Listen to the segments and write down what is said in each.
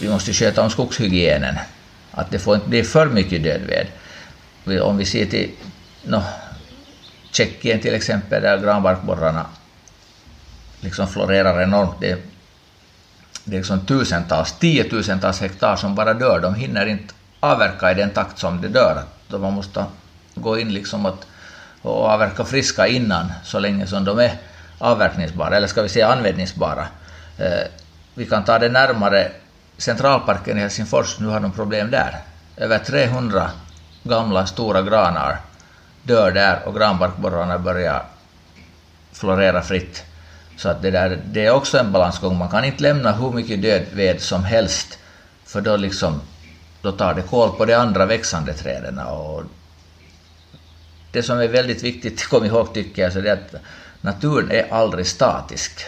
Vi måste sköta om skogshygienen. Att det får inte bli för mycket dödved. Om vi ser till no, Tjeckien till exempel, där granbarkborrarna liksom florerar enormt. Det, det är liksom tusentals, tiotusentals hektar som bara dör. De hinner inte avverka i den takt som det dör. Då man måste gå in liksom att, och avverka friska innan, så länge som de är avverkningsbara, eller ska vi säga användningsbara. Eh, vi kan ta det närmare Centralparken i Helsingfors, nu har de problem där. Över 300 gamla stora granar dör där och granbarkborrarna börjar florera fritt. Så att det, där, det är också en balansgång. Man kan inte lämna hur mycket död ved som helst, för då, liksom, då tar det kål på de andra växande träden. Och det som är väldigt viktigt att komma ihåg tycker jag, så det är att naturen är aldrig statisk.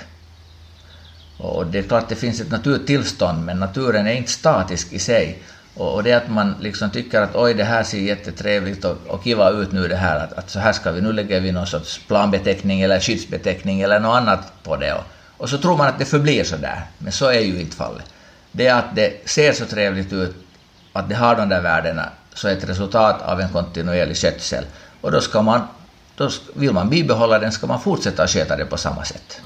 Och det är klart att det finns ett naturtillstånd, men naturen är inte statisk i sig. Och, och det att man liksom tycker att oj, det här ser jättetrevligt och, och kiva ut nu det här, att, att så här ska vi, nu lägger vi någon sorts planbeteckning eller skyddsbeteckning eller något annat på det. Och, och så tror man att det förblir så där, men så är ju inte fallet. Det att det ser så trevligt ut, att det har de där värdena, så är ett resultat av en kontinuerlig skötsel. Och då ska man, då vill man bibehålla den, ska man fortsätta att sköta det på samma sätt.